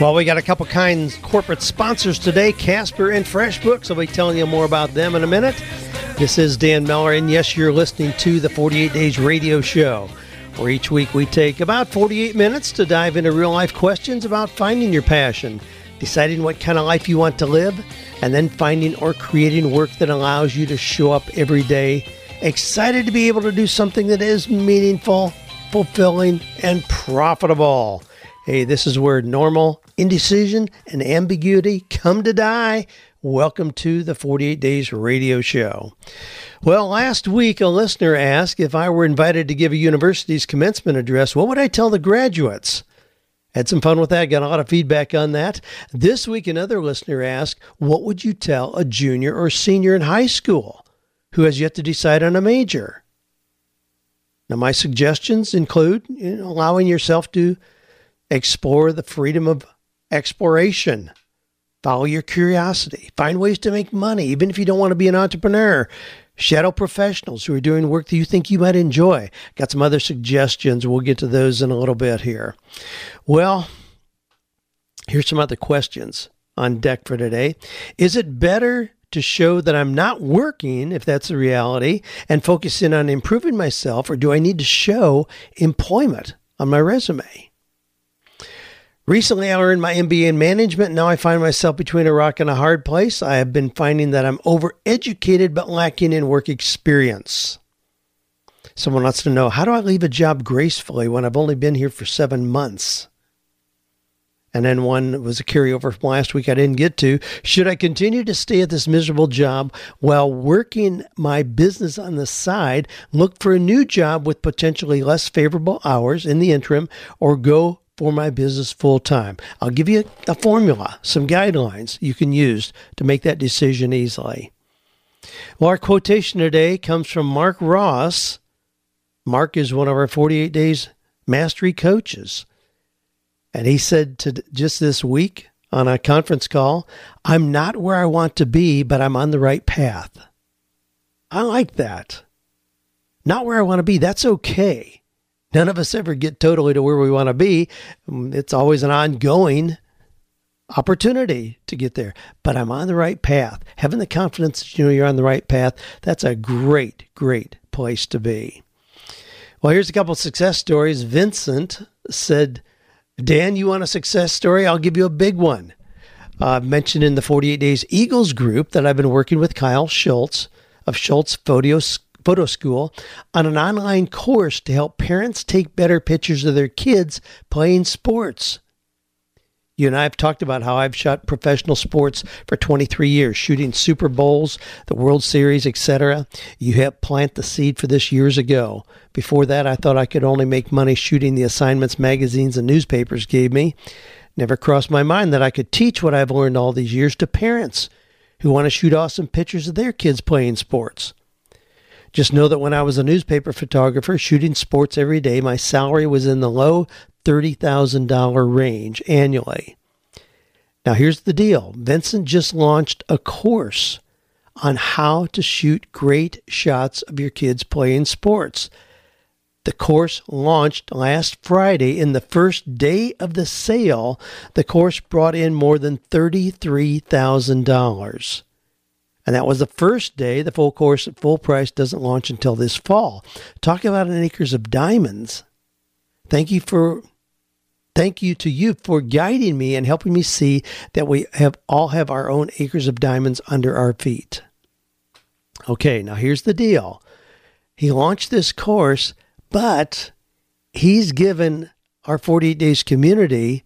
Well, we got a couple kinds corporate sponsors today, Casper and FreshBooks. I'll be telling you more about them in a minute. This is Dan Miller, and yes, you're listening to the 48 Days Radio Show, where each week we take about 48 minutes to dive into real life questions about finding your passion, deciding what kind of life you want to live, and then finding or creating work that allows you to show up every day excited to be able to do something that is meaningful, fulfilling, and profitable. Hey, this is where normal, indecision, and ambiguity come to die. Welcome to the 48 Days Radio Show. Well, last week a listener asked if I were invited to give a university's commencement address, what would I tell the graduates? Had some fun with that, got a lot of feedback on that. This week, another listener asked, What would you tell a junior or senior in high school who has yet to decide on a major? Now, my suggestions include allowing yourself to explore the freedom of exploration. Follow your curiosity. Find ways to make money, even if you don't want to be an entrepreneur. Shadow professionals who are doing work that you think you might enjoy. Got some other suggestions. We'll get to those in a little bit here. Well, here's some other questions on deck for today. Is it better to show that I'm not working, if that's the reality, and focus in on improving myself, or do I need to show employment on my resume? Recently, I earned my MBA in management. Now I find myself between a rock and a hard place. I have been finding that I'm overeducated but lacking in work experience. Someone wants to know how do I leave a job gracefully when I've only been here for seven months? And then one was a carryover from last week I didn't get to. Should I continue to stay at this miserable job while working my business on the side, look for a new job with potentially less favorable hours in the interim, or go for my business full time. I'll give you a, formula, some guidelines you can use to make that decision easily. Well, our quotation today comes from Mark Ross. Mark is one of our 48 Days Mastery coaches. And he said to just this week on a conference call, I'm not where I want to be, but I'm on the right path. I like that. Not where I want to be. That's okay. None of us ever get totally to where we want to be. It's always an ongoing opportunity to get there. But I'm on the right path. Having the confidence that you know you're on the right path, that's a great, great place to be. Well, here's a couple success stories. Vincent said, Dan, you want a success story? I'll give you a big one. Uh, I've mentioned in the 48 Days Eagles group that I've been working with Kyle Shultz of Shultz Photo Photo School on an online course to help parents take better pictures of their kids playing sports. You and I have talked about how I've shot professional sports for 23 years, shooting Super Bowls, the World Series, etc. You helped plant the seed for this years ago. Before that, I thought I could only make money shooting the assignments magazines and newspapers gave me. Never crossed my mind that I could teach what I've learned all these years to parents who want to shoot awesome pictures of their kids playing sports. Just know that when I was a newspaper photographer shooting sports every day, my salary was in the low $30,000 range annually. Now, here's the deal Vincent just launched a course on how to shoot great shots of your kids playing sports. The course launched last Friday. In the first day of the sale, the course brought in more than $33,000. And that was the first day. The full course at full price doesn't launch until this fall. Talk about an acres of diamonds. Thank you for thank you to you for guiding me and helping me see that we have all have our own acres of diamonds under our feet. Okay, now here's the deal. He launched this course, but he's given our 48 days community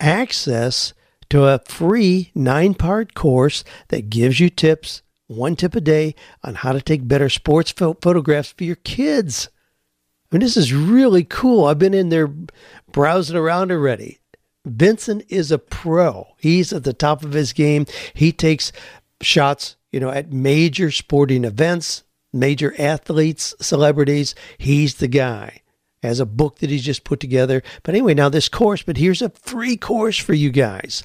access to a free nine part course that gives you tips, one tip a day, on how to take better sports photographs for your kids. I mean, this is really cool. I've been in there browsing around already. Vincent is a pro. He's at the top of his game. He takes shots, you know, at major sporting events, major athletes, celebrities. He's the guy. Has a book that he's just put together. But anyway, now this course, but here's a free course for you guys.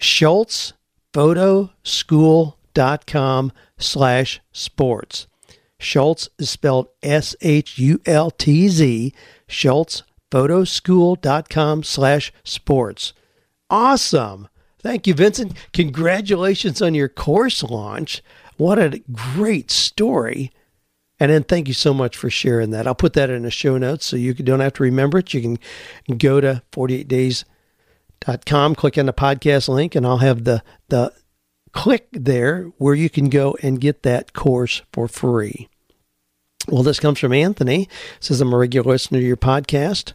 ShultzPhotoSchool.com slash sports. Shultz is spelled S H U L T Z. ShultzPhotoSchool.com slash sports. Awesome. Thank you, Vincent. Congratulations on your course launch. What a great story. And then thank you so much for sharing that. I'll put that in the show notes so you don't have to remember it. You can go to 48days.com, click on the podcast link, and I'll have the, the click there where you can go and get that course for free. Well, this comes from Anthony. says I'm a regular listener to your podcast.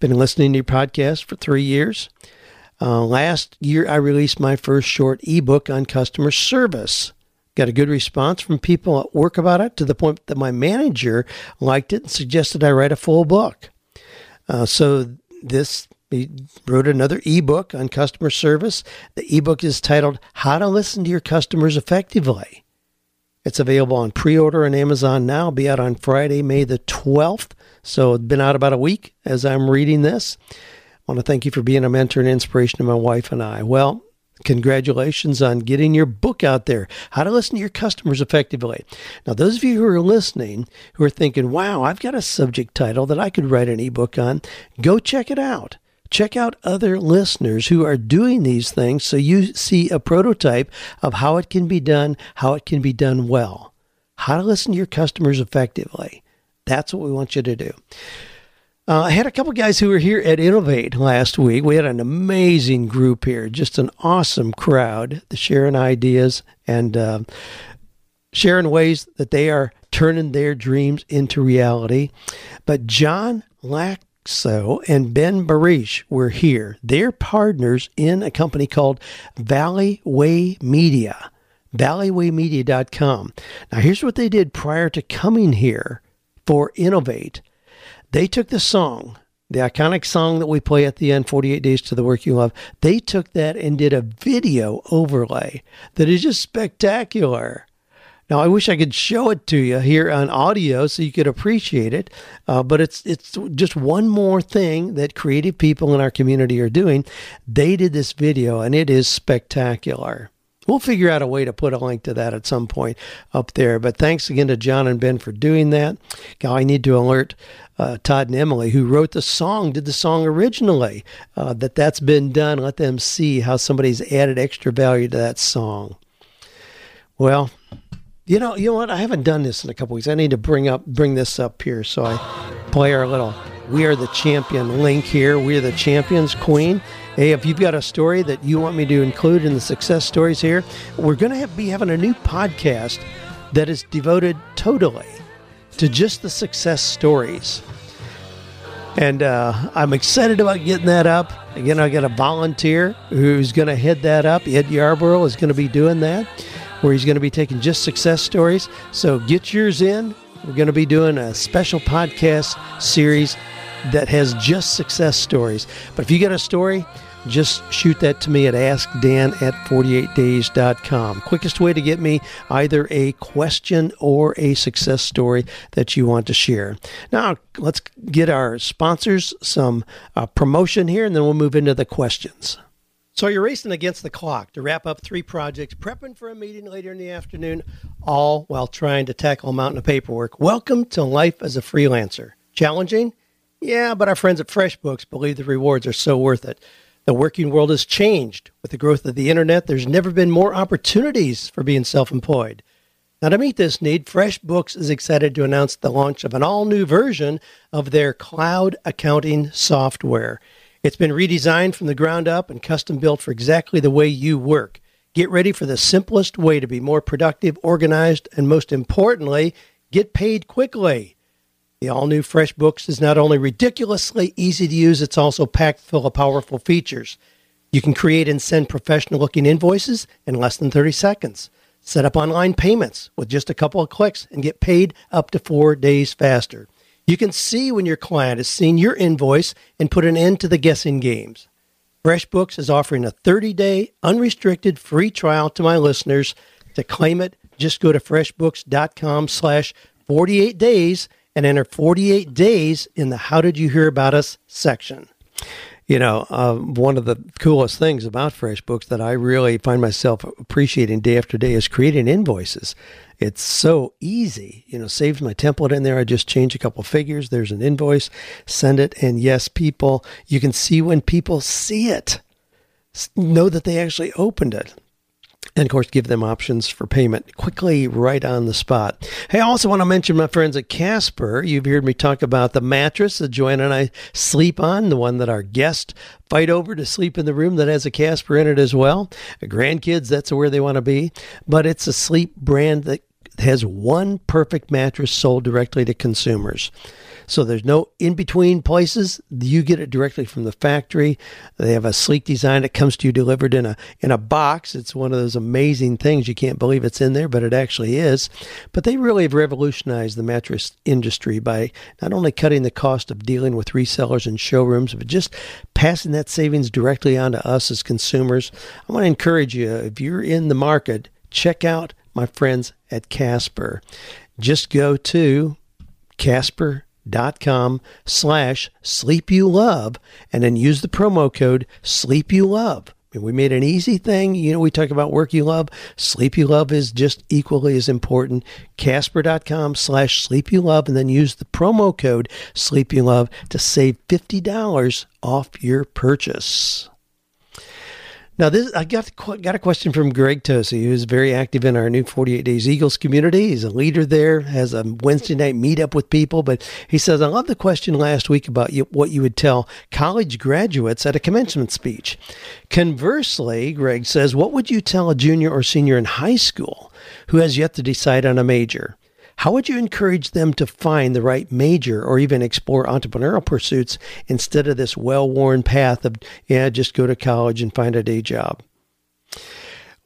Been listening to your podcast for three years. Uh, last year, I released my first short ebook on customer service. Got a good response from people at work about it to the point that my manager liked it and suggested I write a full book. Uh, so this he wrote another ebook on customer service. The ebook is titled How to Listen to Your Customers Effectively. It's available on pre-order on Amazon now. Be out on Friday, May the 12th. So it's been out about a week as I'm reading this. I want to thank you for being a mentor and inspiration to my wife and I. Well, Congratulations on getting your book out there. How to listen to your customers effectively. Now, those of you who are listening who are thinking, wow, I've got a subject title that I could write an ebook on, go check it out. Check out other listeners who are doing these things so you see a prototype of how it can be done, how it can be done well. How to listen to your customers effectively. That's what we want you to do. Uh, I had a couple guys who were here at Innovate last week. We had an amazing group here, just an awesome crowd, sharing ideas and uh, sharing ways that they are turning their dreams into reality. But John Laxo and Ben Barish were here. They're partners in a company called Valley Way Media, valleywaymedia.com. Now, here's what they did prior to coming here for Innovate they took the song, the iconic song that we play at the end, 48 Days to the Work You Love, they took that and did a video overlay that is just spectacular. Now, I wish I could show it to you here on audio so you could appreciate it, uh, but it's it's just one more thing that creative people in our community are doing. They did this video, and it is spectacular. We'll figure out a way to put a link to that at some point up there. But thanks again to John and Ben for doing that. Now, I need to alert uh, Todd and Emily, who wrote the song, did the song originally, uh, that that's been done. Let them see how somebody's added extra value to that song. Well, you know, you know what? I haven't done this in a couple weeks. I need to bring up, bring this up here. So I play our little "We Are the Champion" link here. We are the champions, Queen. Hey, if you've got a story that you want me to include in the success stories here, we're going to be having a new podcast that is devoted totally to just the success stories. And uh, I'm excited about getting that up. Again, I got a volunteer who's going to head that up. Ed Yarborough is going to be doing that, where he's going to be taking just success stories. So get yours in. We're going to be doing a special podcast series that has just success stories. But if you got a story, just shoot that to me at askdan at 48days.com. Quickest way to get me either a question or a success story that you want to share. Now, let's get our sponsors some uh, promotion here, and then we'll move into the questions. So you're racing against the clock to wrap up three projects, prepping for a meeting later in the afternoon, all while trying to tackle a mountain of paperwork. Welcome to life as a freelancer. Challenging? Yeah, but our friends at FreshBooks believe the rewards are so worth it. The working world has changed. With the growth of the internet, there's never been more opportunities for being self employed. Now, to meet this need, FreshBooks is excited to announce the launch of an all new version of their cloud accounting software. It's been redesigned from the ground up and custom built for exactly the way you work. Get ready for the simplest way to be more productive, organized, and most importantly, get paid quickly. The all new FreshBooks is not only ridiculously easy to use, it's also packed full of powerful features. You can create and send professional looking invoices in less than 30 seconds. Set up online payments with just a couple of clicks and get paid up to four days faster. You can see when your client has seen your invoice and put an end to the guessing games. FreshBooks is offering a 30-day unrestricted free trial to my listeners. To claim it, just go to freshbooks.com slash 48 days and enter 48 days in the How Did You Hear About Us section. You know, uh, one of the coolest things about FreshBooks that I really find myself appreciating day after day is creating invoices. It's so easy. You know, saves my template in there. I just change a couple figures. There's an invoice, send it, and yes, people, you can see when people see it, know that they actually opened it and of course give them options for payment quickly right on the spot. Hey i also want to mention my friends at casper you've heard me talk about the mattress that joanna and i sleep on the one that our guests fight over to sleep in the room that has a casper in it as well. Grandkids that's where they want to be. But it's a sleep brand that has one perfect mattress sold directly to consumers so there's no in between places. You get it directly from the factory. They have a sleek design that comes to you delivered in a in a box. It's one of those amazing things you can't believe it's in there, but it actually is. But they really have revolutionized the mattress industry by not only cutting the cost of dealing with resellers and showrooms, but just passing that savings directly on to us as consumers. I want to encourage you if you're in the market, check out my friends at Casper. Just go to Casper dot com slash sleep you love and then use the promo code sleep you love we made an easy thing. You know we talk about work you love. Sleep you love is just equally as important. Casper.com slash sleep you love and then use the promo code sleep you love to save $50 off your purchase now, this I got got a question from Greg Tosi, who's very active in our new 48 Days Eagles community. He's a leader there, has a Wednesday night meetup with people. But he says, I love the question last week about you, what you would tell college graduates at a commencement speech. Conversely, Greg says, what would you tell a junior or senior in high school who has yet to decide on a major? How would you encourage them to find the right major or even explore entrepreneurial pursuits instead of this well worn path of, yeah, just go to college and find a day job?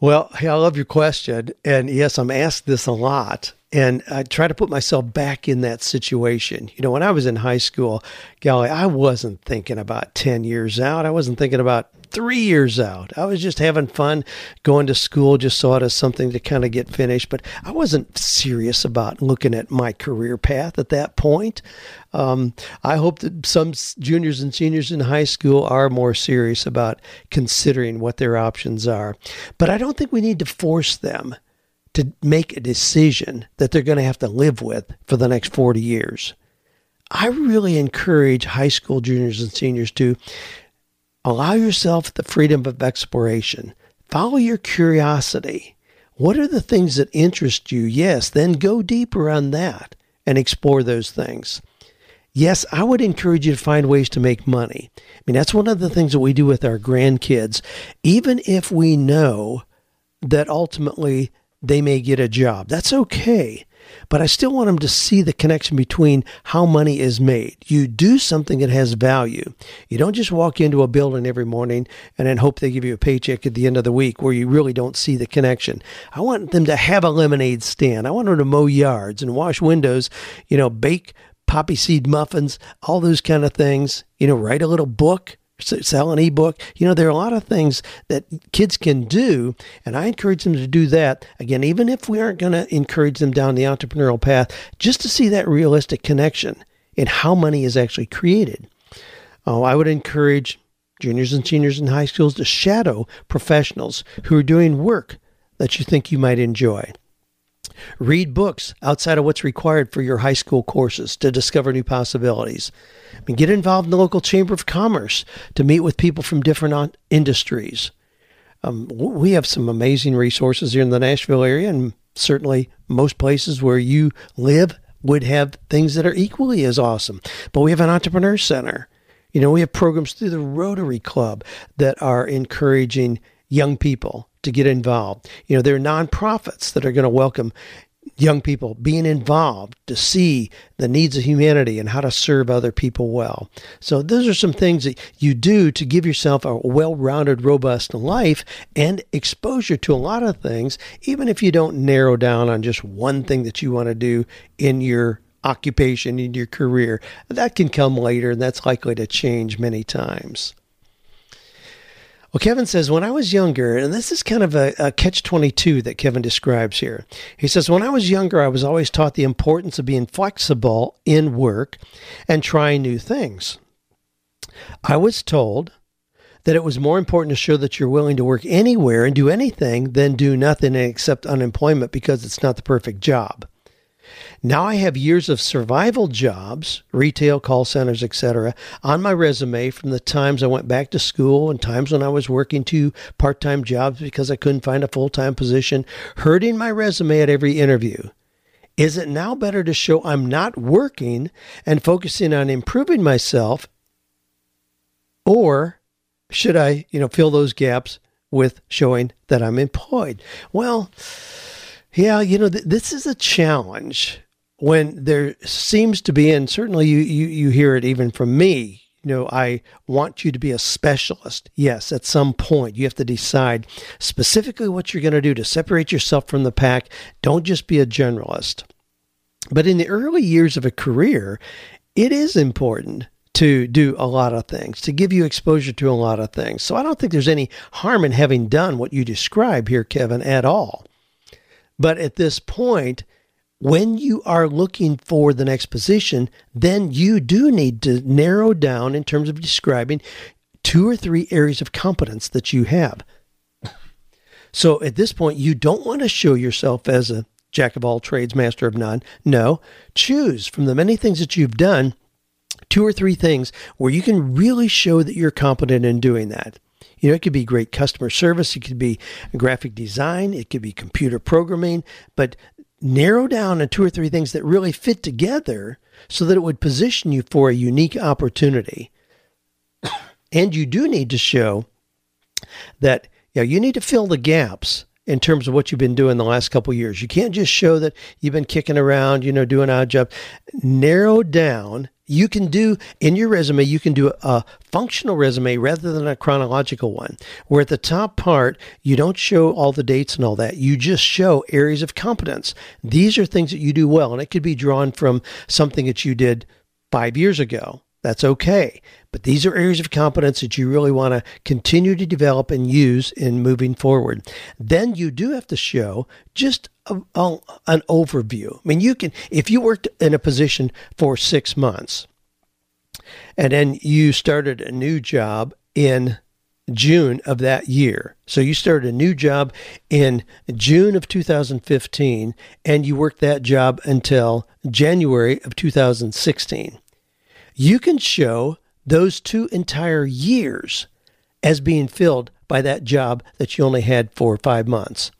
Well, I love your question. And yes, I'm asked this a lot. And I try to put myself back in that situation. You know, when I was in high school, golly, I wasn't thinking about 10 years out. I wasn't thinking about three years out. I was just having fun going to school, just saw it as something to kind of get finished. But I wasn't serious about looking at my career path at that point. Um, I hope that some juniors and seniors in high school are more serious about considering what their options are. But I don't think we need to force them to make a decision that they're going to have to live with for the next 40 years. I really encourage high school juniors and seniors to Allow yourself the freedom of exploration. Follow your curiosity. What are the things that interest you? Yes, then go deeper on that and explore those things. Yes, I would encourage you to find ways to make money. I mean, that's one of the things that we do with our grandkids. Even if we know that ultimately they may get a job, that's okay but I still want them to see the connection between how money is made. You do something that has value. You don't just walk into a building every morning and then hope they give you a paycheck at the end of the week where you really don't see the connection. I want them to have a lemonade stand. I want them to mow yards and wash windows, you know, bake poppy seed muffins, all those kind of things, you know, write a little book sell an ebook. You know, there are a lot of things that kids can do, and I encourage them to do that. Again, even if we aren't going to encourage them down the entrepreneurial path, just to see that realistic connection in how money is actually created. Oh, I would encourage juniors and seniors in high schools to shadow professionals who are doing work that you think you might enjoy. Read books outside of what's required for your high school courses to discover new possibilities. I mean, get involved in the local chamber of commerce to meet with people from different industries. Um, we have some amazing resources here in the Nashville area, and certainly most places where you live would have things that are equally as awesome. But we have an entrepreneur center. You know, we have programs through the Rotary Club that are encouraging young people to get involved. You know, there are nonprofits that are going to welcome young people being involved to see the needs of humanity and how to serve other people well. So, those are some things that you do to give yourself a well rounded, robust life and exposure to a lot of things, even if you don't narrow down on just one thing that you want to do in your occupation, in your career. That can come later, and that's likely to change many times. Well, Kevin says, when I was younger, and this is kind of a, a catch 22 that Kevin describes here. He says, when I was younger, I was always taught the importance of being flexible in work and trying new things. I was told that it was more important to show that you're willing to work anywhere and do anything than do nothing and accept unemployment because it's not the perfect job. Now I have years of survival jobs, retail, call centers, etc., on my resume from the times I went back to school and times when I was working two part time jobs because I couldn't find a full time position, hurting my resume at every interview. Is it now better to show I'm not working and focusing on improving myself? Or should I, you know, fill those gaps with showing that I'm employed? Well, yeah, you know, th- this is a challenge when there seems to be, and certainly you, you, you hear it even from me, you know, I want you to be a specialist. Yes, at some point you have to decide specifically what you're going to do to separate yourself from the pack. Don't just be a generalist. But in the early years of a career, it is important to do a lot of things, to give you exposure to a lot of things. So I don't think there's any harm in having done what you describe here, Kevin, at all. But at this point, when you are looking for the next position, then you do need to narrow down in terms of describing two or three areas of competence that you have. So at this point, you don't want to show yourself as a jack of all trades, master of none. No, choose from the many things that you've done two or three things where you can really show that you're competent in doing that. You know, it could be great customer service, it could be graphic design, it could be computer programming, but narrow down to two or three things that really fit together so that it would position you for a unique opportunity. and you do need to show that yeah, you need to fill the gaps in terms of what you've been doing the last couple years. You can't just show that you've been kicking around, you know, doing odd jobs. Narrow down you can do in your resume, you can do a functional resume rather than a chronological one, where at the top part, you don't show all the dates and all that. You just show areas of competence. These are things that you do well, and it could be drawn from something that you did five years ago. That's okay. But these are areas of competence that you really want to continue to develop and use in moving forward. Then you do have to show just a, a, an overview. I mean, you can, if you worked in a position for six months and then you started a new job in June of that year. So you started a new job in June of 2015 and you worked that job until January of 2016. You can show those two entire years as being filled by that job that you only had for five months.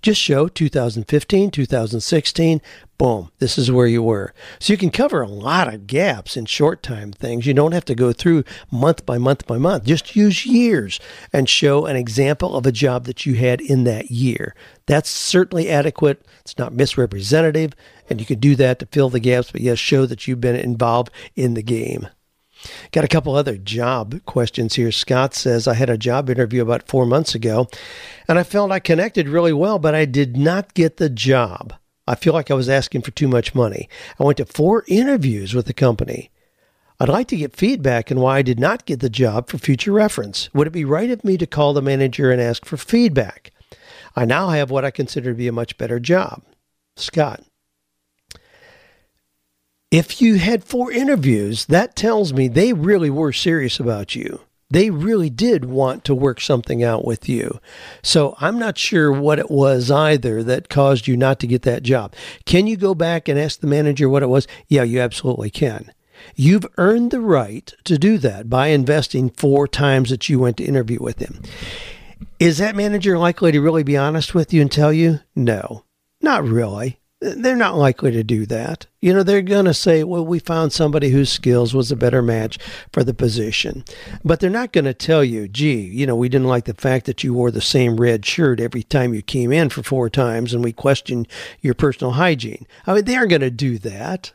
Just show 2015, 2016, boom, this is where you were. So you can cover a lot of gaps in short time things. You don't have to go through month by month by month. Just use years and show an example of a job that you had in that year. That's certainly adequate. It's not misrepresentative, and you can do that to fill the gaps, but yes, show that you've been involved in the game. Got a couple other job questions here. Scott says, I had a job interview about four months ago, and I felt I connected really well, but I did not get the job. I feel like I was asking for too much money. I went to four interviews with the company. I'd like to get feedback on why I did not get the job for future reference. Would it be right of me to call the manager and ask for feedback? I now have what I consider to be a much better job. Scott. If you had four interviews, that tells me they really were serious about you. They really did want to work something out with you. So I'm not sure what it was either that caused you not to get that job. Can you go back and ask the manager what it was? Yeah, you absolutely can. You've earned the right to do that by investing four times that you went to interview with him. Is that manager likely to really be honest with you and tell you? No, not really they're not likely to do that. You know, they're going to say, well, we found somebody whose skills was a better match for the position. But they're not going to tell you, gee, you know, we didn't like the fact that you wore the same red shirt every time you came in for four times and we questioned your personal hygiene. I mean, they aren't going to do that.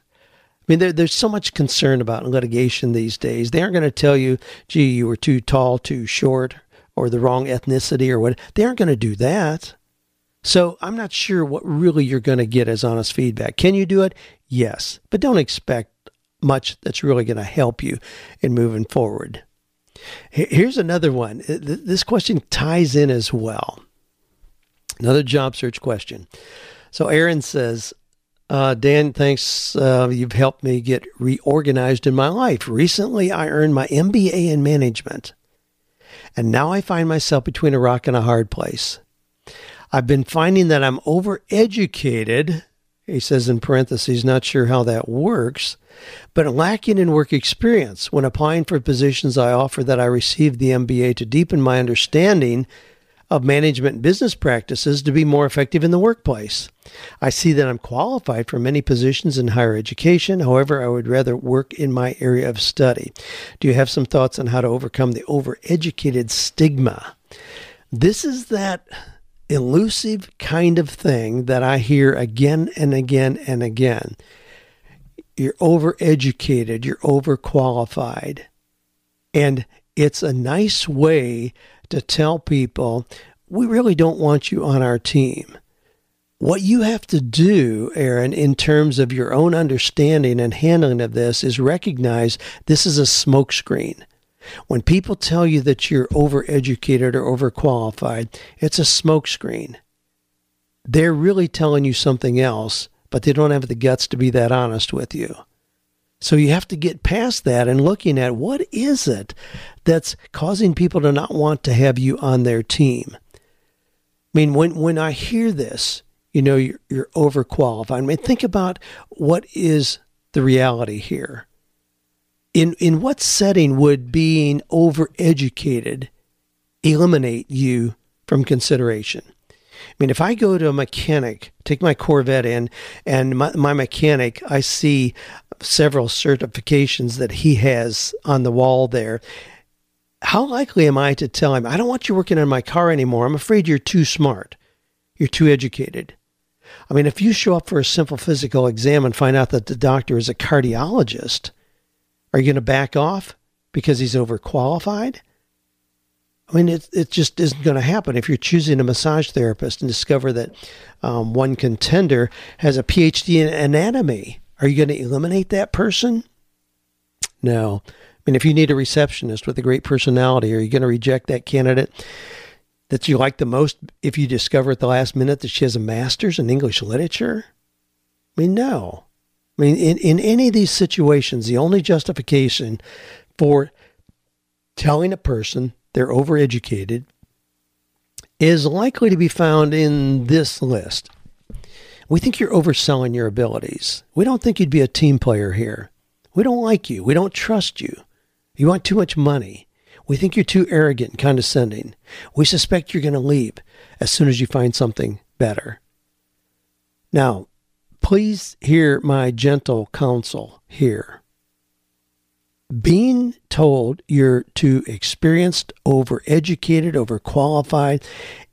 I mean, there, there's so much concern about litigation these days. They aren't going to tell you, gee, you were too tall, too short, or the wrong ethnicity or what. They aren't going to do that. So I'm not sure what really you're going to get as honest feedback. Can you do it? Yes, but don't expect much that's really going to help you in moving forward. Here's another one. This question ties in as well. Another job search question. So Aaron says, uh, Dan, thanks. Uh, you've helped me get reorganized in my life. Recently, I earned my MBA in management, and now I find myself between a rock and a hard place. I've been finding that I'm overeducated. He says in parentheses, not sure how that works, but lacking in work experience. When applying for positions, I offer that I received the MBA to deepen my understanding of management business practices to be more effective in the workplace. I see that I'm qualified for many positions in higher education. However, I would rather work in my area of study. Do you have some thoughts on how to overcome the overeducated stigma? This is that elusive kind of thing that I hear again and again and again. You're overeducated, you're overqualified. And it's a nice way to tell people we really don't want you on our team. What you have to do, Aaron, in terms of your own understanding and handling of this, is recognize this is a smokescreen. When people tell you that you're overeducated or overqualified, it's a smokescreen. They're really telling you something else, but they don't have the guts to be that honest with you. So you have to get past that and looking at what is it that's causing people to not want to have you on their team. I mean, when when I hear this, you know, you're, you're overqualified. I mean, think about what is the reality here. In in what setting would being overeducated eliminate you from consideration? I mean, if I go to a mechanic, take my Corvette in, and my, my mechanic, I see several certifications that he has on the wall there. How likely am I to tell him, I don't want you working on my car anymore. I'm afraid you're too smart. You're too educated. I mean, if you show up for a simple physical exam and find out that the doctor is a cardiologist, are you going to back off because he's overqualified? I mean, it, it just isn't going to happen. If you're choosing a massage therapist and discover that um, one contender has a PhD in anatomy, are you going to eliminate that person? No. I mean, if you need a receptionist with a great personality, are you going to reject that candidate that you like the most if you discover at the last minute that she has a master's in English literature? I mean, no. I mean, in, in any of these situations, the only justification for telling a person they're overeducated, is likely to be found in this list. We think you're overselling your abilities. We don't think you'd be a team player here. We don't like you. We don't trust you. You want too much money. We think you're too arrogant and condescending. We suspect you're going to leave as soon as you find something better. Now, please hear my gentle counsel here being told you're too experienced, overeducated, overqualified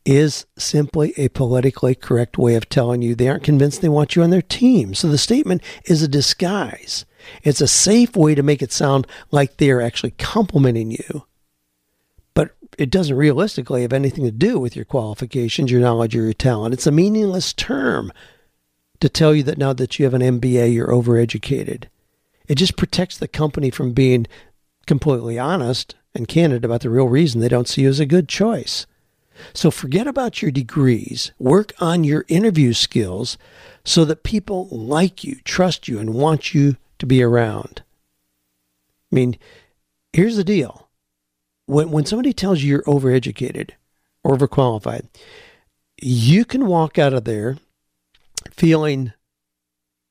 is simply a politically correct way of telling you they aren't convinced they want you on their team. So the statement is a disguise. It's a safe way to make it sound like they're actually complimenting you. But it doesn't realistically have anything to do with your qualifications, your knowledge, or your talent. It's a meaningless term to tell you that now that you have an MBA, you're overeducated. It just protects the company from being completely honest and candid about the real reason they don't see you as a good choice. So forget about your degrees. Work on your interview skills so that people like you, trust you, and want you to be around. I mean, here's the deal. When, when somebody tells you you're overeducated or overqualified, you can walk out of there feeling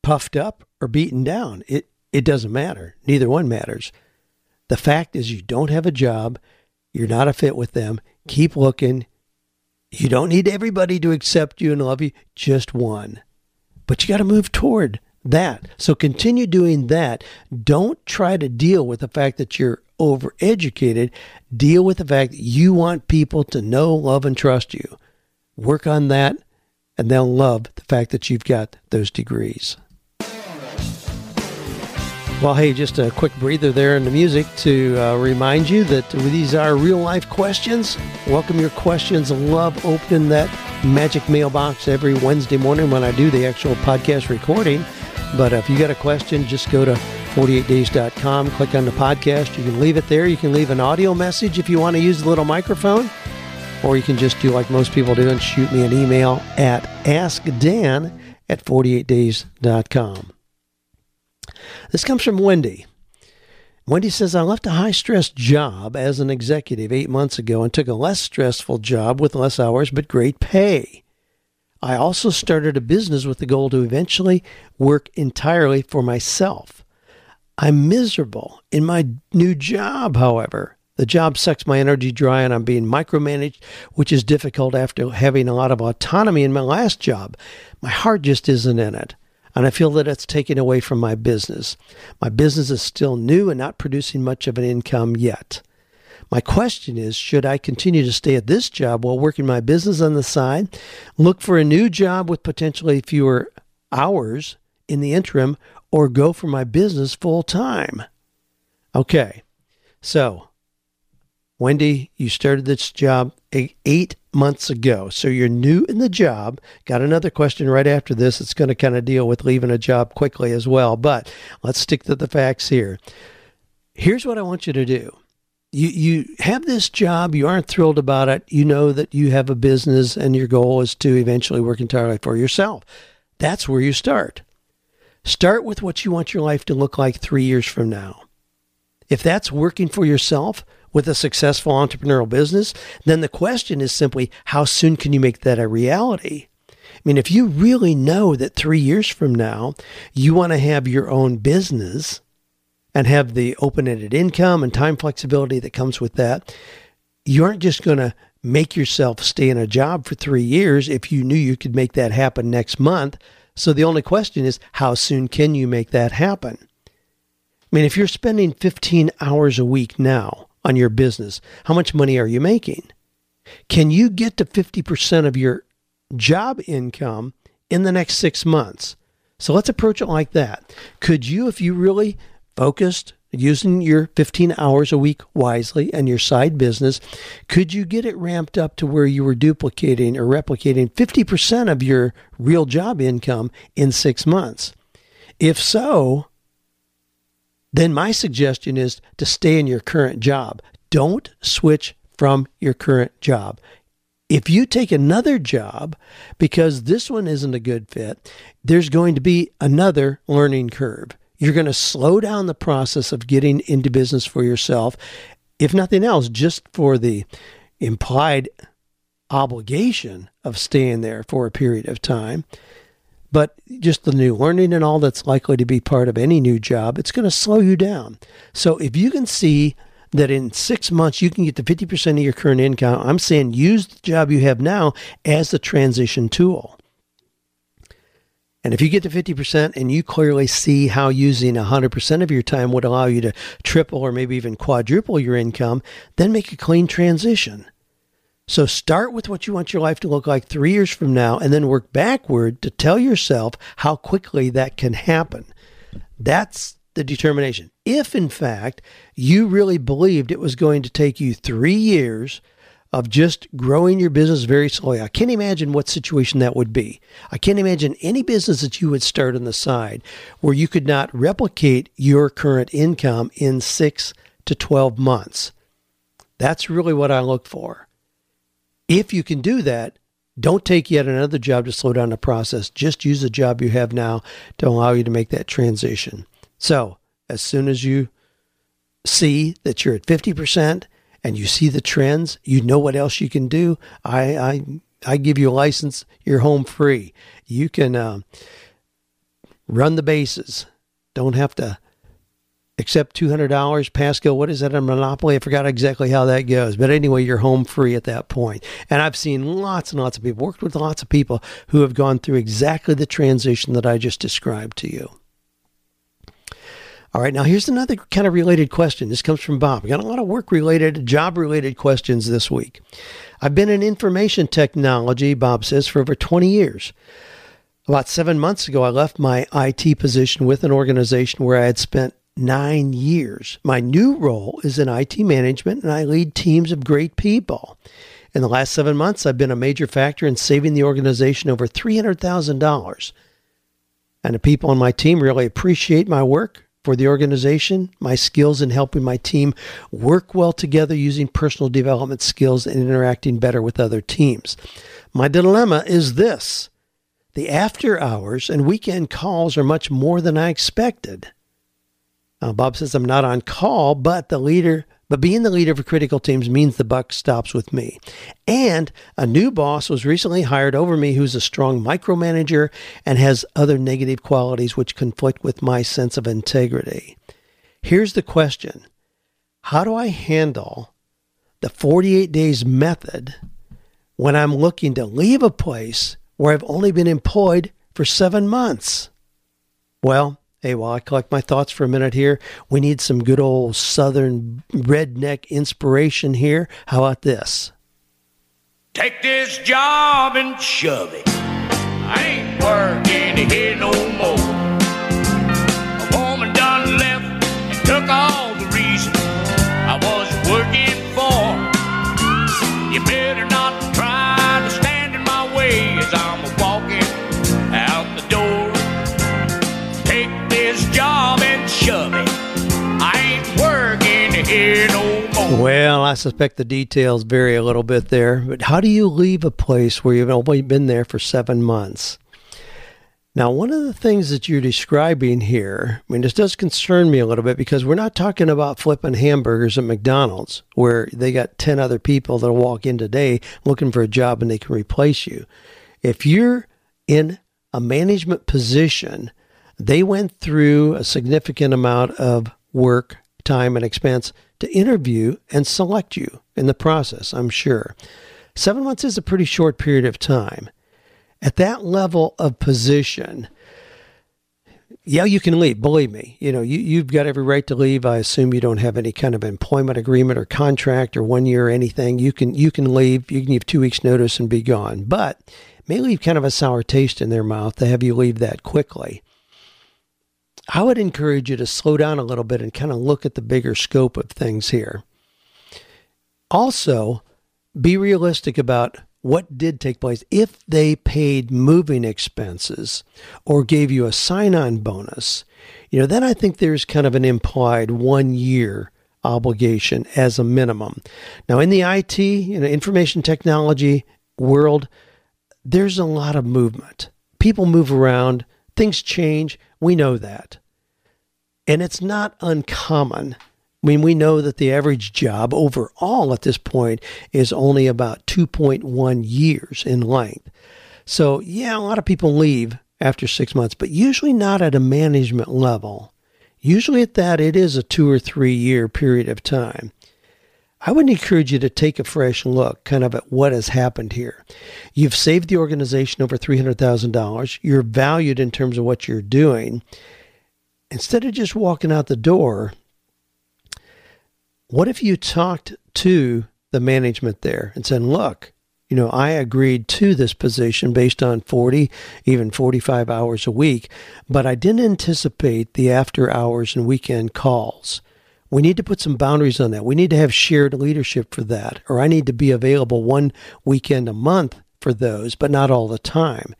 puffed up or beaten down. It it doesn't matter. Neither one matters. The fact is, you don't have a job. You're not a fit with them. Keep looking. You don't need everybody to accept you and love you, just one. But you got to move toward that. So continue doing that. Don't try to deal with the fact that you're overeducated. Deal with the fact that you want people to know, love, and trust you. Work on that, and they'll love the fact that you've got those degrees. Well, hey, just a quick breather there in the music to uh, remind you that these are real life questions. Welcome your questions. Love opening that magic mailbox every Wednesday morning when I do the actual podcast recording. But if you got a question, just go to 48days.com. Click on the podcast. You can leave it there. You can leave an audio message if you want to use the little microphone, or you can just do like most people do and shoot me an email at askdan at 48days.com. This comes from Wendy. Wendy says, I left a high stress job as an executive eight months ago and took a less stressful job with less hours but great pay. I also started a business with the goal to eventually work entirely for myself. I'm miserable in my new job, however. The job sucks my energy dry and I'm being micromanaged, which is difficult after having a lot of autonomy in my last job. My heart just isn't in it and I feel that it's taken away from my business. My business is still new and not producing much of an income yet. My question is should I continue to stay at this job while working my business on the side, look for a new job with potentially fewer hours in the interim, or go for my business full time? Okay, so Wendy, you started this job eight months ago. So you're new in the job. Got another question right after this. It's going to kind of deal with leaving a job quickly as well. But let's stick to the facts here. Here's what I want you to do. You you have this job, you aren't thrilled about it. You know that you have a business and your goal is to eventually work entirely for yourself. That's where you start. Start with what you want your life to look like 3 years from now. If that's working for yourself, with a successful entrepreneurial business, then the question is simply how soon can you make that a reality? I mean, if you really know that three years from now you want to have your own business and have the open ended income and time flexibility that comes with that, you aren't just going to make yourself stay in a job for three years if you knew you could make that happen next month. So the only question is, how soon can you make that happen? I mean, if you're spending 15 hours a week now on your business? How much money are you making? Can you get to 50% of your job income in the next six months? So let's approach it like that. Could you, if you really focused using your 15 hours a week wisely and your side business, could you get it ramped up to where you were duplicating or replicating 50% of your real job income in six months? If so, then my suggestion is to stay in your current job. Don't switch from your current job. If you take another job because this one isn't a good fit, there's going to be another learning curve. You're going to slow down the process of getting into business for yourself, if nothing else, just for the implied obligation of staying there for a period of time but just the new learning and all that's likely to be part of any new job, it's going to slow you down. So if you can see that in six months you can get to 50% of your current income, I'm saying use the job you have now as the transition tool. And if you get to 50% and you clearly see how using 100% of your time would allow you to triple or maybe even quadruple your income, then make a clean transition. So start with what you want your life to look like three years from now and then work backward to tell yourself how quickly that can happen. That's the determination. If, in fact, you really believed it was going to take you three years of just growing your business very slowly, I can't imagine what situation that would be. I can't imagine any business that you would start on the side where you could not replicate your current income in six to 12 months. That's really what I look for. If you can do that, don't take yet another job to slow down the process. Just use the job you have now to allow you to make that transition. So, as soon as you see that you're at 50% and you see the trends, you know what else you can do. I, I, I give you a license, you're home free. You can uh, run the bases. Don't have to accept $200 pass Go. What is that a monopoly? I forgot exactly how that goes. But anyway, you're home free at that point. And I've seen lots and lots of people, worked with lots of people who have gone through exactly the transition that I just described to you. All right, now here's another kind of related question. This comes from Bob. We got a lot of work related, job related questions this week. I've been in information technology, Bob says, for over 20 years. About seven months ago, I left my IT position with an organization where I had spent nine years. My new role is in IT management, and I lead teams of great people. In the last seven months, I've been a major factor in saving the organization over $300,000. And the people on my team really appreciate my work. for the organization, my skills in helping my team work well together using personal development skills and interacting better with other teams. My dilemma is this the after hours and weekend calls are much more than I expected. Now, Bob says I'm not on call, but the leader but being the leader for critical teams means the buck stops with me. And a new boss was recently hired over me who's a strong micromanager and has other negative qualities which conflict with my sense of integrity. Here's the question How do I handle the 48 days method when I'm looking to leave a place where I've only been employed for seven months? Well, Hey, while I collect my thoughts for a minute here, we need some good old southern redneck inspiration here. How about this? Take this job and shove it. I ain't working here no more. Well, I suspect the details vary a little bit there, but how do you leave a place where you've only been there for seven months? Now, one of the things that you're describing here, I mean, this does concern me a little bit because we're not talking about flipping hamburgers at McDonald's where they got 10 other people that'll walk in today looking for a job and they can replace you. If you're in a management position, they went through a significant amount of work, time, and expense to interview and select you in the process, I'm sure. Seven months is a pretty short period of time. At that level of position, yeah, you can leave. Believe me, you know you you've got every right to leave. I assume you don't have any kind of employment agreement or contract or one year or anything. You can you can leave. You can give two weeks notice and be gone. But may leave kind of a sour taste in their mouth to have you leave that quickly. I would encourage you to slow down a little bit and kind of look at the bigger scope of things here. Also, be realistic about what did take place. If they paid moving expenses or gave you a sign on bonus, you know, then I think there's kind of an implied one year obligation as a minimum. Now, in the IT, you know, information technology world, there's a lot of movement. People move around, things change. We know that. And it's not uncommon. I mean, we know that the average job overall at this point is only about 2.1 years in length. So, yeah, a lot of people leave after six months, but usually not at a management level. Usually at that, it is a two or three year period of time. I would encourage you to take a fresh look kind of at what has happened here. You've saved the organization over $300,000. You're valued in terms of what you're doing. Instead of just walking out the door, what if you talked to the management there and said, look, you know, I agreed to this position based on 40, even 45 hours a week, but I didn't anticipate the after hours and weekend calls. We need to put some boundaries on that. We need to have shared leadership for that, or I need to be available one weekend a month for those, but not all the time.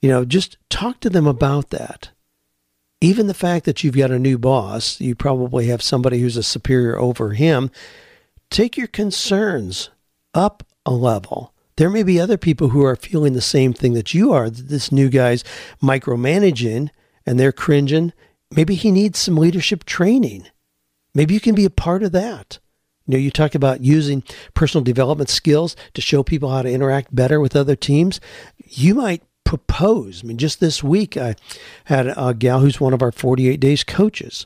You know, just talk to them about that. Even the fact that you've got a new boss, you probably have somebody who's a superior over him. Take your concerns up a level. There may be other people who are feeling the same thing that you are. That this new guy's micromanaging and they're cringing. Maybe he needs some leadership training. Maybe you can be a part of that. You know, you talk about using personal development skills to show people how to interact better with other teams. You might propose. I mean, just this week, I had a gal who's one of our 48 days coaches.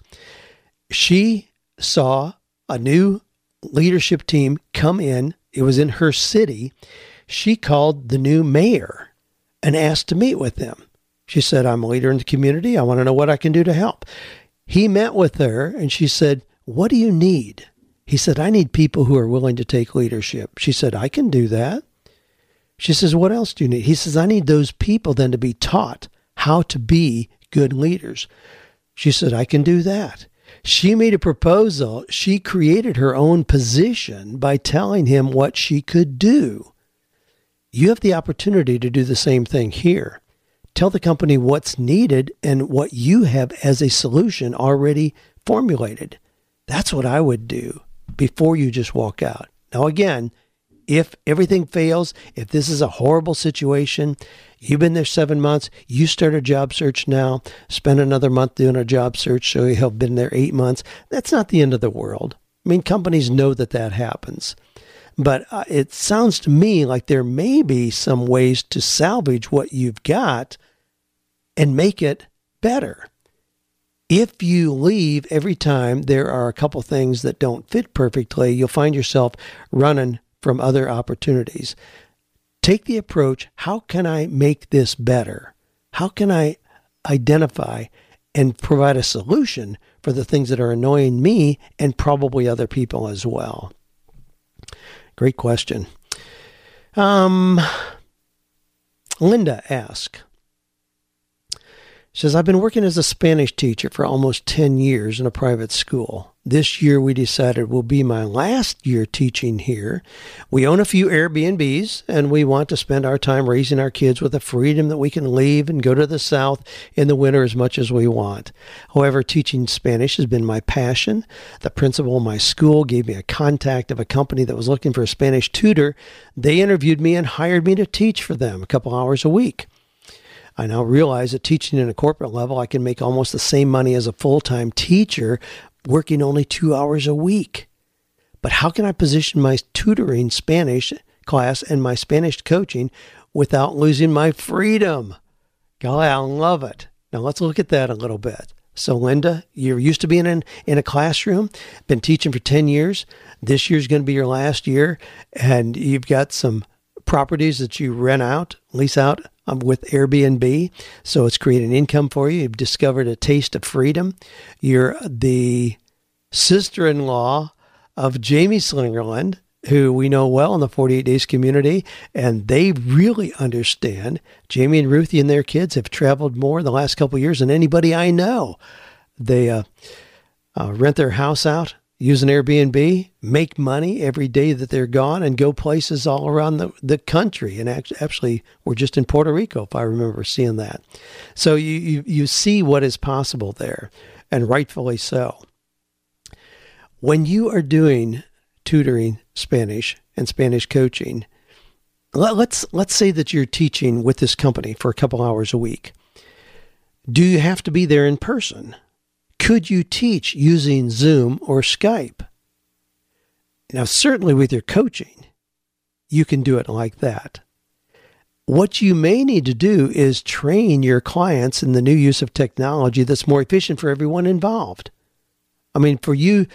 She saw a new leadership team come in. It was in her city. She called the new mayor and asked to meet with them. She said, I'm a leader in the community. I want to know what I can do to help. He met with her and she said, What do you need? He said, I need people who are willing to take leadership. She said, I can do that. She says, What else do you need? He says, I need those people then to be taught how to be good leaders. She said, I can do that. She made a proposal. She created her own position by telling him what she could do. You have the opportunity to do the same thing here. Tell the company what's needed and what you have as a solution already formulated. That's what I would do before you just walk out. Now, again, if everything fails, if this is a horrible situation, you've been there seven months, you start a job search now, spend another month doing a job search, so you have been there eight months, that's not the end of the world. I mean, companies know that that happens. But uh, it sounds to me like there may be some ways to salvage what you've got and make it better. If you leave every time there are a couple things that don't fit perfectly, you'll find yourself running from other opportunities. Take the approach how can I make this better? How can I identify and provide a solution for the things that are annoying me and probably other people as well? Great question. Um, Linda asked, says, I've been working as a Spanish teacher for almost 10 years in a private school. This year we decided will be my last year teaching here. We own a few Airbnbs and we want to spend our time raising our kids with the freedom that we can leave and go to the South in the winter as much as we want. However, teaching Spanish has been my passion. The principal of my school gave me a contact of a company that was looking for a Spanish tutor. They interviewed me and hired me to teach for them a couple hours a week. I now realize that teaching in a corporate level, I can make almost the same money as a full time teacher working only two hours a week. But how can I position my tutoring Spanish class and my Spanish coaching without losing my freedom? Golly, I love it. Now let's look at that a little bit. So, Linda, you're used to being in, in a classroom, been teaching for 10 years. This year's going to be your last year, and you've got some properties that you rent out, lease out um, with Airbnb. So it's creating income for you. You've discovered a taste of freedom. You're the sister in law of Jamie Slingerland, who we know well in the 48 Days community, and they really understand. Jamie and Ruthie and their kids have traveled more the last couple years than anybody I know. They uh, uh, rent their house out use an Airbnb, make money every day that they're gone, and go places all around the, the country. And actually, we're just in Puerto Rico, if I remember seeing that. So you, you, you see what is possible there, and rightfully so. When you are doing tutoring Spanish and Spanish coaching, let, let's let's say that you're teaching with this company for a couple hours a week. Do you have to be there in person? Could you teach using Zoom or Skype? Now, certainly with your coaching, you can do it like that. What you may need to do is train your clients in the new use of technology that's more efficient for everyone involved. I mean, for you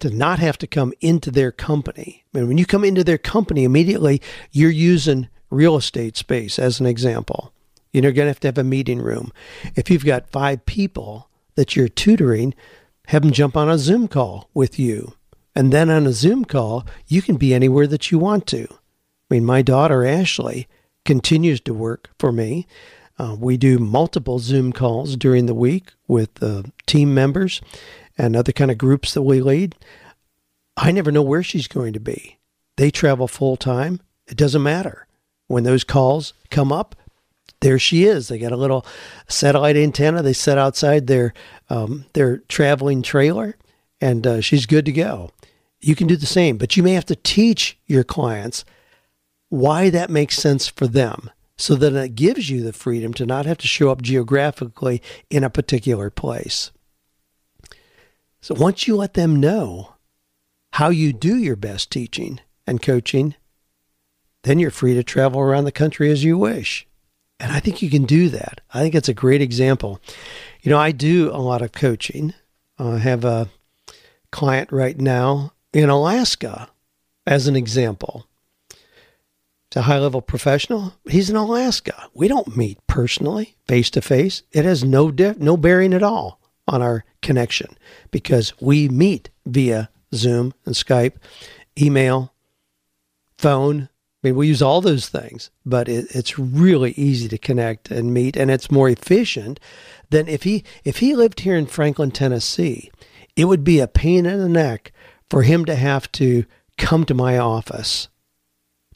to not have to come into their company. I mean, when you come into their company, immediately you're using real estate space as an example. You're going to have to have a meeting room. If you've got five people, that you're tutoring, have them jump on a Zoom call with you. And then on a Zoom call, you can be anywhere that you want to. I mean, my daughter Ashley continues to work for me. Uh, we do multiple Zoom calls during the week with uh, team members and other kind of groups that we lead. I never know where she's going to be. They travel full time. It doesn't matter. When those calls come up, there she is. They got a little satellite antenna they set outside their um, their traveling trailer, and uh, she's good to go. You can do the same, but you may have to teach your clients why that makes sense for them, so that it gives you the freedom to not have to show up geographically in a particular place. So once you let them know how you do your best teaching and coaching, then you're free to travel around the country as you wish. And I think you can do that. I think it's a great example. You know, I do a lot of coaching. I have a client right now in Alaska as an example. It's a high level professional. He's in Alaska. We don't meet personally, face to face. It has no no bearing at all on our connection because we meet via Zoom and Skype, email, phone, I mean, we use all those things, but it, it's really easy to connect and meet, and it's more efficient than if he if he lived here in Franklin, Tennessee. It would be a pain in the neck for him to have to come to my office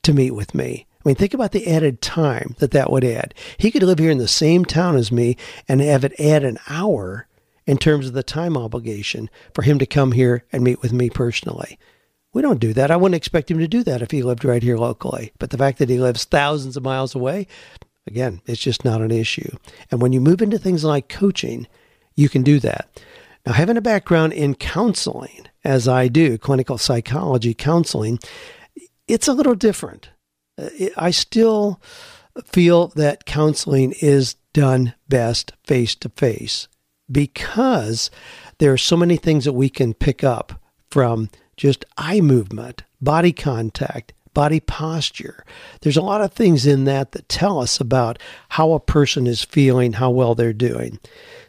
to meet with me. I mean, think about the added time that that would add. He could live here in the same town as me and have it add an hour in terms of the time obligation for him to come here and meet with me personally. We don't do that. I wouldn't expect him to do that if he lived right here locally. But the fact that he lives thousands of miles away, again, it's just not an issue. And when you move into things like coaching, you can do that. Now, having a background in counseling, as I do, clinical psychology counseling, it's a little different. Uh, I still feel that counseling is done best face to face because there are so many things that we can pick up from just eye movement, body contact, body posture. There's a lot of things in that that tell us about how a person is feeling, how well they're doing.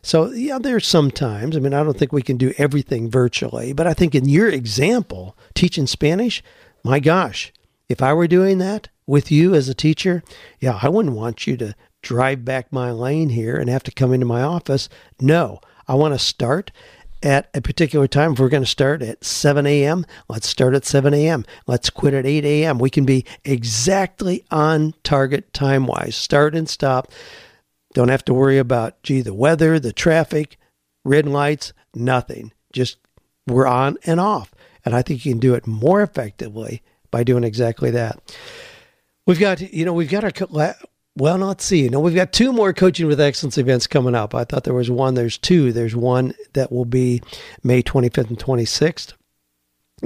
So, yeah, there's sometimes, I mean, I don't think we can do everything virtually, but I think in your example, teaching Spanish, my gosh, if I were doing that with you as a teacher, yeah, I wouldn't want you to drive back my lane here and have to come into my office. No, I want to start at a particular time. If we're going to start at 7 a.m., let's start at 7 a.m. Let's quit at 8 a.m. We can be exactly on target time wise. Start and stop. Don't have to worry about, gee, the weather, the traffic, red lights, nothing. Just we're on and off. And I think you can do it more effectively by doing exactly that. We've got, you know, we've got our, well, let's see. Know, we've got two more Coaching with Excellence events coming up. I thought there was one. There's two. There's one that will be May 25th and 26th.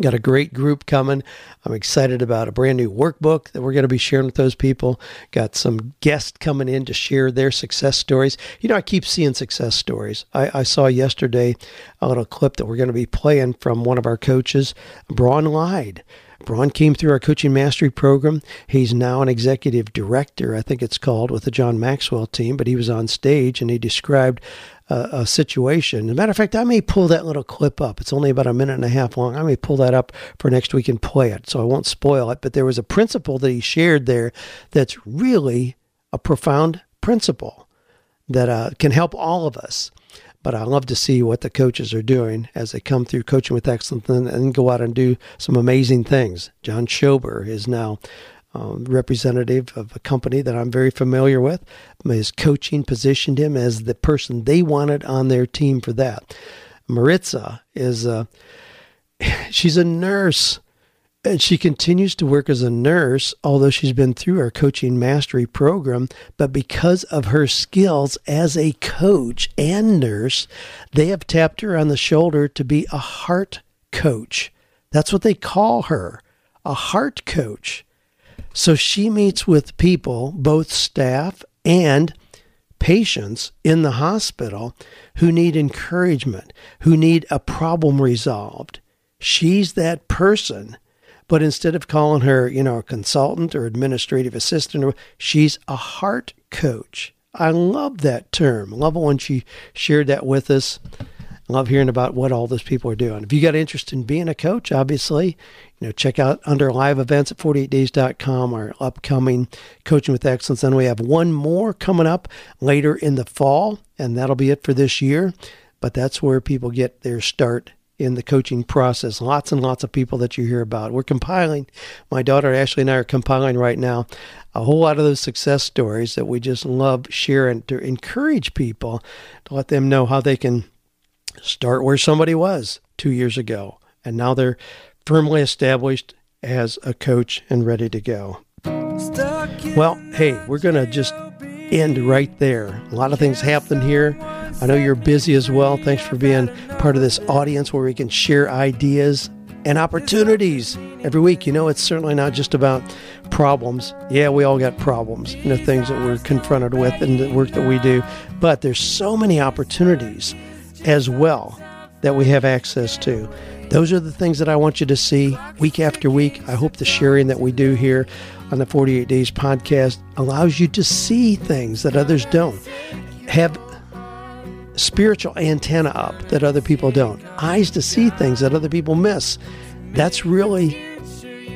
Got a great group coming. I'm excited about a brand new workbook that we're going to be sharing with those people. Got some guests coming in to share their success stories. You know, I keep seeing success stories. I, I saw yesterday a little clip that we're going to be playing from one of our coaches, Braun Lied. Braun came through our coaching mastery program. He's now an executive director, I think it's called, with the John Maxwell team, but he was on stage and he described a, situation. As a matter of fact, I may pull that little clip up. It's only about a minute and a half long. I may pull that up for next week and play it, so I won't spoil it. But there was a principle that he shared there that's really a profound principle that uh, can help all of us. But I love to see what the coaches are doing as they come through coaching with excellence and, and go out and do some amazing things. John Schober is now um, representative of a company that I'm very familiar with. His coaching positioned him as the person they wanted on their team for that. Maritza is a, she's a nurse and she continues to work as a nurse, although she's been through our coaching mastery program. But because of her skills as a coach and nurse, they have tapped her on the shoulder to be a heart coach. That's what they call her a heart coach. So she meets with people, both staff and patients in the hospital who need encouragement, who need a problem resolved. She's that person. But instead of calling her, you know, a consultant or administrative assistant, she's a heart coach. I love that term. Love when she shared that with us love hearing about what all those people are doing. If you got interest in being a coach, obviously, you know, check out under live events at 48days.com our upcoming Coaching with Excellence. And we have one more coming up later in the fall, and that'll be it for this year. But that's where people get their start in the coaching process. Lots and lots of people that you hear about. We're compiling, my daughter Ashley and I are compiling right now a whole lot of those success stories that we just love sharing to encourage people to let them know how they can start where somebody was two years ago, and now they're firmly established as a coach and ready to go. Well, hey, we're going to just end right there. A lot of things happen here. I know you're busy as well. Thanks for being part of this audience where we can share ideas and opportunities every week. You know, it's certainly not just about problems. Yeah, we all got problems, you know, things that we're confronted with and the work that we do, but there's so many opportunities as well that we have access to. Those are the things that I want you to see week after week. I hope the sharing that we do here on the 48 Days podcast allows you to see things that others don't. Have spiritual antenna up that other people don't, eyes to see things that other people miss. That's really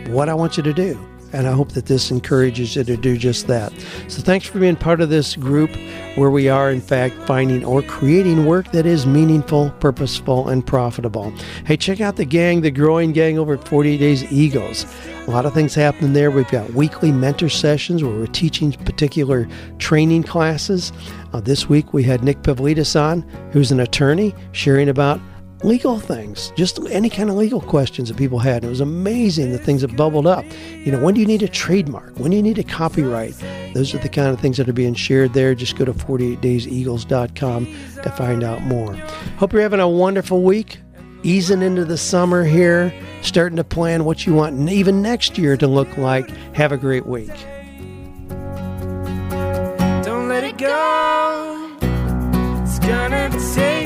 what I want you to do. And I hope that this encourages you to do just that. So thanks for being part of this group where we are, in fact, finding or creating work that is meaningful, purposeful, and profitable. Hey, check out the gang, the growing gang over at 48 Days Eagles. A lot of things happening there. We've got weekly mentor sessions where we're teaching particular training classes. Uh, this week we had Nick Pavlidis on, who's an attorney, sharing about legal things, just any kind of legal questions that people had. And it was amazing the things that bubbled up. You know, when do you need a trademark? When do you need a copyright? Those are the kind of things that are being shared there. Just go to 48dayseagles.com to find out more. Hope you're having a wonderful week. Easing into the summer here, starting to plan what you want even next year to look like. Have a great week. Don't let it go. It's gonna take